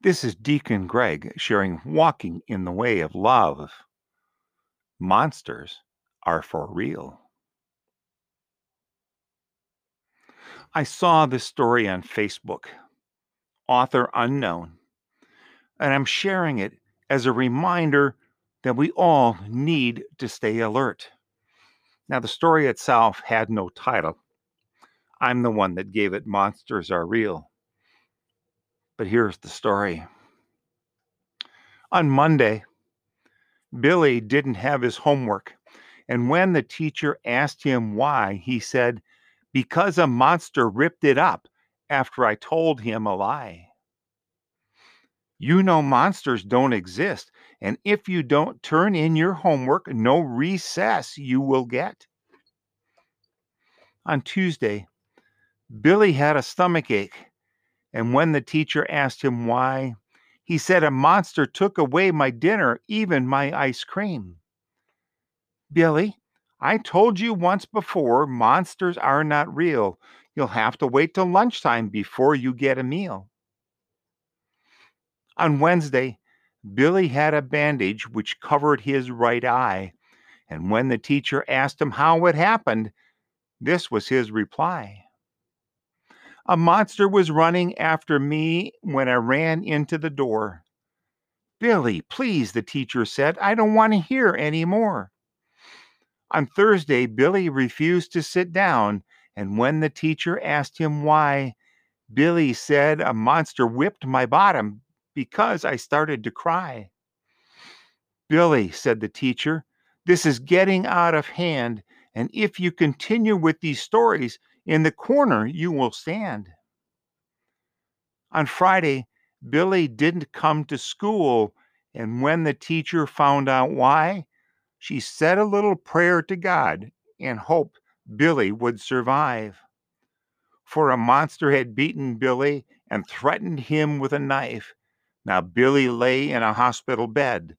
This is Deacon Greg sharing Walking in the Way of Love. Monsters are for real. I saw this story on Facebook, author unknown, and I'm sharing it as a reminder that we all need to stay alert. Now, the story itself had no title. I'm the one that gave it Monsters Are Real. But here's the story. On Monday, Billy didn't have his homework, and when the teacher asked him why, he said, Because a monster ripped it up after I told him a lie. You know monsters don't exist, and if you don't turn in your homework, no recess you will get. On Tuesday, Billy had a stomach ache and when the teacher asked him why, he said, A monster took away my dinner, even my ice cream. Billy, I told you once before monsters are not real. You'll have to wait till lunchtime before you get a meal. On Wednesday, Billy had a bandage which covered his right eye, and when the teacher asked him how it happened, this was his reply. A monster was running after me when I ran into the door. Billy, please, the teacher said, I don't want to hear any more. On Thursday, Billy refused to sit down, and when the teacher asked him why, Billy said a monster whipped my bottom because I started to cry. Billy, said the teacher, this is getting out of hand, and if you continue with these stories, in the corner you will stand. On Friday, Billy didn't come to school, and when the teacher found out why, she said a little prayer to God and hoped Billy would survive. For a monster had beaten Billy and threatened him with a knife. Now Billy lay in a hospital bed,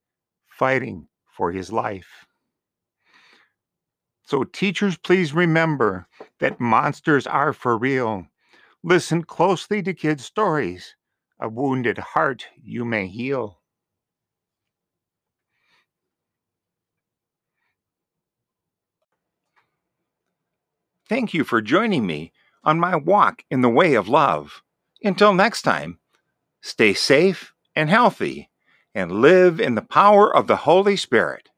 fighting for his life. So, teachers, please remember that monsters are for real. Listen closely to kids' stories. A wounded heart you may heal. Thank you for joining me on my walk in the way of love. Until next time, stay safe and healthy and live in the power of the Holy Spirit.